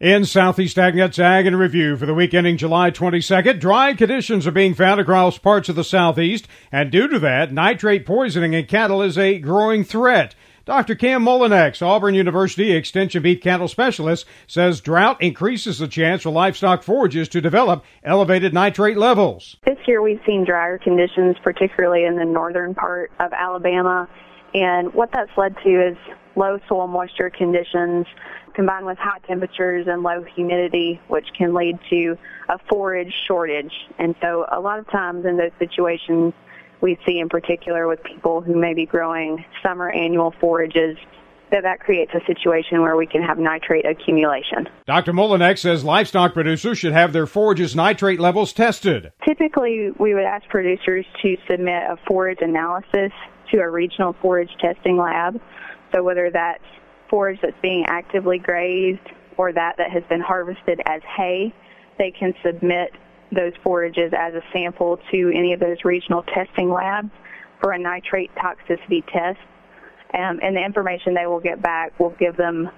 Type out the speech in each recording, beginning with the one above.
In Southeast AgNet's Ag and Review for the week ending July 22nd, dry conditions are being found across parts of the Southeast, and due to that, nitrate poisoning in cattle is a growing threat. Dr. Kim Mullenix, Auburn University Extension Beef Cattle Specialist, says drought increases the chance for livestock forages to develop elevated nitrate levels. This year we've seen drier conditions, particularly in the northern part of Alabama, and what that's led to is low soil moisture conditions combined with high temperatures and low humidity, which can lead to a forage shortage. And so a lot of times in those situations, we see in particular with people who may be growing summer annual forages that that creates a situation where we can have nitrate accumulation. Dr. Mullenix says livestock producers should have their forages nitrate levels tested. Typically, we would ask producers to submit a forage analysis to a regional forage testing lab. So whether that's forage that's being actively grazed or that that has been harvested as hay, they can submit those forages as a sample to any of those regional testing labs for a nitrate toxicity test. Um, and the information they will get back will give them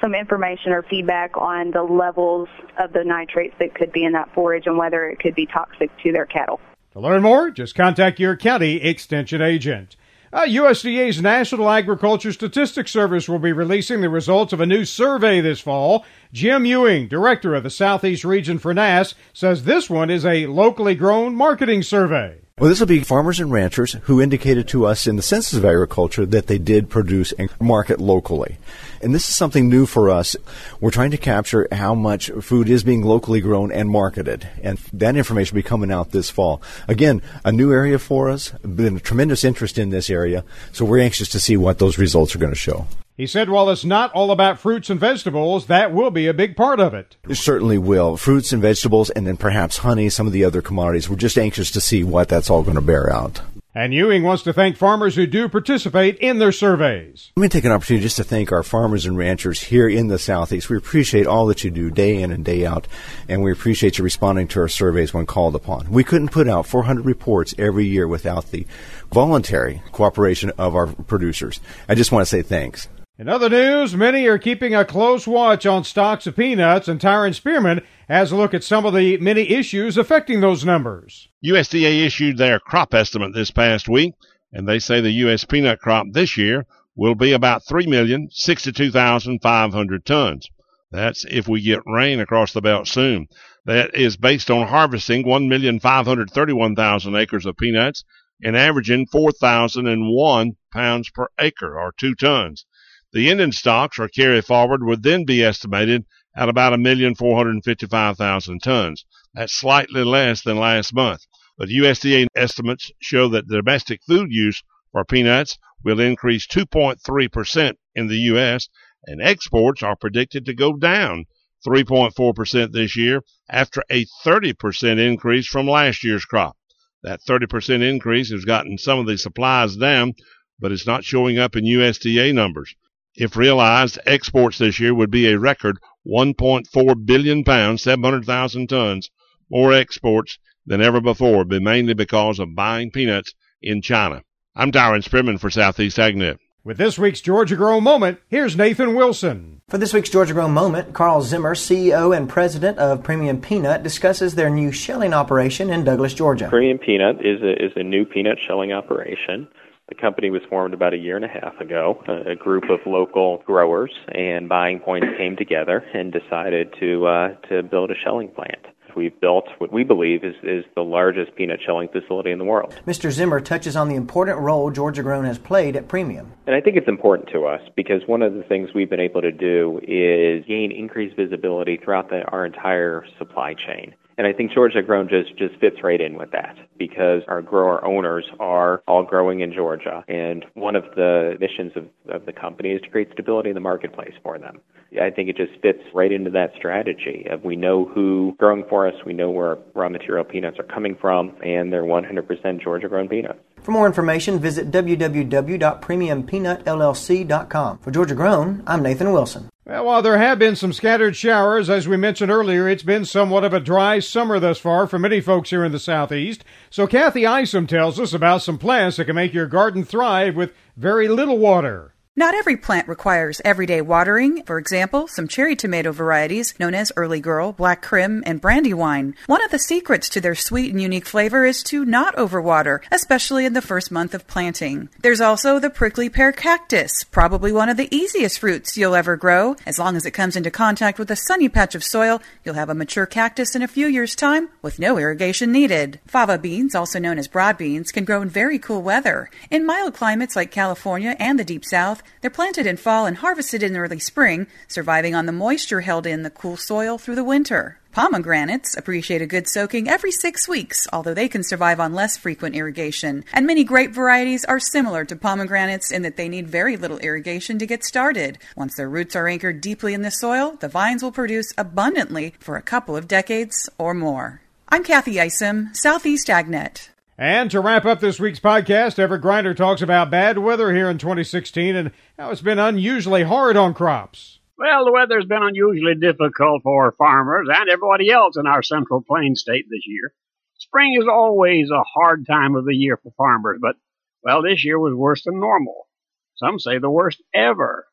some information or feedback on the levels of the nitrates that could be in that forage and whether it could be toxic to their cattle. To learn more, just contact your county extension agent. Uh, USDA's National Agriculture Statistics Service will be releasing the results of a new survey this fall. Jim Ewing, director of the Southeast region for NASS, says this one is a locally grown marketing survey. Well, this will be farmers and ranchers who indicated to us in the Census of Agriculture that they did produce and market locally. And this is something new for us. We're trying to capture how much food is being locally grown and marketed. And that information will be coming out this fall. Again, a new area for us, been a tremendous interest in this area. So we're anxious to see what those results are going to show. He said while it's not all about fruits and vegetables, that will be a big part of it. It certainly will. Fruits and vegetables, and then perhaps honey, some of the other commodities. We're just anxious to see what that's all going to bear out. And Ewing wants to thank farmers who do participate in their surveys. Let me take an opportunity just to thank our farmers and ranchers here in the Southeast. We appreciate all that you do day in and day out, and we appreciate you responding to our surveys when called upon. We couldn't put out 400 reports every year without the voluntary cooperation of our producers. I just want to say thanks. In other news, many are keeping a close watch on stocks of peanuts, and Tyron Spearman has a look at some of the many issues affecting those numbers. USDA issued their crop estimate this past week, and they say the U.S. peanut crop this year will be about 3,062,500 tons. That's if we get rain across the belt soon. That is based on harvesting 1,531,000 acres of peanuts and averaging 4,001 pounds per acre, or two tons. The ending stocks or carry forward would then be estimated at about million four hundred and fifty-five thousand tons. That's slightly less than last month. But USDA estimates show that domestic food use for peanuts will increase 2.3% in the U.S., and exports are predicted to go down 3.4% this year after a 30% increase from last year's crop. That 30% increase has gotten some of the supplies down, but it's not showing up in USDA numbers. If realized, exports this year would be a record 1.4 billion pounds, 700,000 tons more exports than ever before, but mainly because of buying peanuts in China. I'm Tyron Spearman for Southeast AgNet. With this week's Georgia Grown Moment, here's Nathan Wilson. For this week's Georgia Grown Moment, Carl Zimmer, CEO and president of Premium Peanut, discusses their new shelling operation in Douglas, Georgia. Premium Peanut is a, is a new peanut shelling operation. The company was formed about a year and a half ago. A, a group of local growers and buying points came together and decided to uh, to build a shelling plant. We've built what we believe is, is the largest peanut shelling facility in the world. Mr. Zimmer touches on the important role Georgia Grown has played at Premium. And I think it's important to us because one of the things we've been able to do is gain increased visibility throughout the, our entire supply chain. And I think Georgia Grown just, just fits right in with that because our grower owners are all growing in Georgia. And one of the missions of, of the company is to create stability in the marketplace for them. I think it just fits right into that strategy of we know who growing for us, we know where raw material peanuts are coming from, and they're 100% Georgia grown peanuts. For more information, visit www.premiumpeanutllc.com. For Georgia Grown, I'm Nathan Wilson. Well, while there have been some scattered showers, as we mentioned earlier, it's been somewhat of a dry summer thus far for many folks here in the Southeast. So Kathy Isom tells us about some plants that can make your garden thrive with very little water. Not every plant requires everyday watering. For example, some cherry tomato varieties known as Early Girl, Black Krim, and Brandywine. One of the secrets to their sweet and unique flavor is to not overwater, especially in the first month of planting. There's also the prickly pear cactus, probably one of the easiest fruits you'll ever grow. As long as it comes into contact with a sunny patch of soil, you'll have a mature cactus in a few years' time with no irrigation needed. Fava beans, also known as broad beans, can grow in very cool weather. In mild climates like California and the Deep South, they're planted in fall and harvested in early spring, surviving on the moisture held in the cool soil through the winter. Pomegranates appreciate a good soaking every six weeks, although they can survive on less frequent irrigation. And many grape varieties are similar to pomegranates in that they need very little irrigation to get started. Once their roots are anchored deeply in the soil, the vines will produce abundantly for a couple of decades or more. I'm Kathy Isom, Southeast AgNet. And to wrap up this week's podcast, Everett Griner talks about bad weather here in 2016 and how it's been unusually hard on crops. Well, the weather's been unusually difficult for farmers and everybody else in our Central Plains state this year. Spring is always a hard time of the year for farmers, but, well, this year was worse than normal. Some say the worst ever.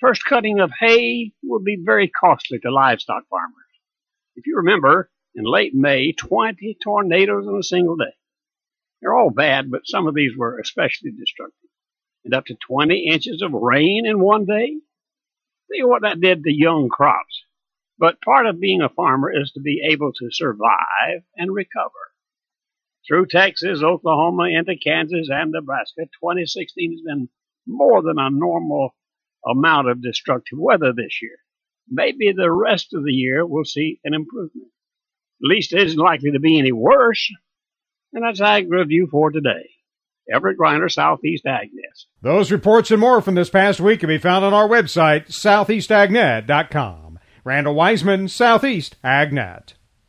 First cutting of hay will be very costly to livestock farmers. If you remember, in late May, 20 tornadoes in a single day. They're all bad, but some of these were especially destructive. And up to 20 inches of rain in one day? Think what that did to young crops. But part of being a farmer is to be able to survive and recover. Through Texas, Oklahoma, into Kansas and Nebraska, 2016 has been more than a normal amount of destructive weather this year. Maybe the rest of the year we'll see an improvement. At least it isn't likely to be any worse. And that's Ag Review for today. Everett Griner, Southeast AgNet. Those reports and more from this past week can be found on our website, southeastagnet.com. Randall Wiseman, Southeast AgNet.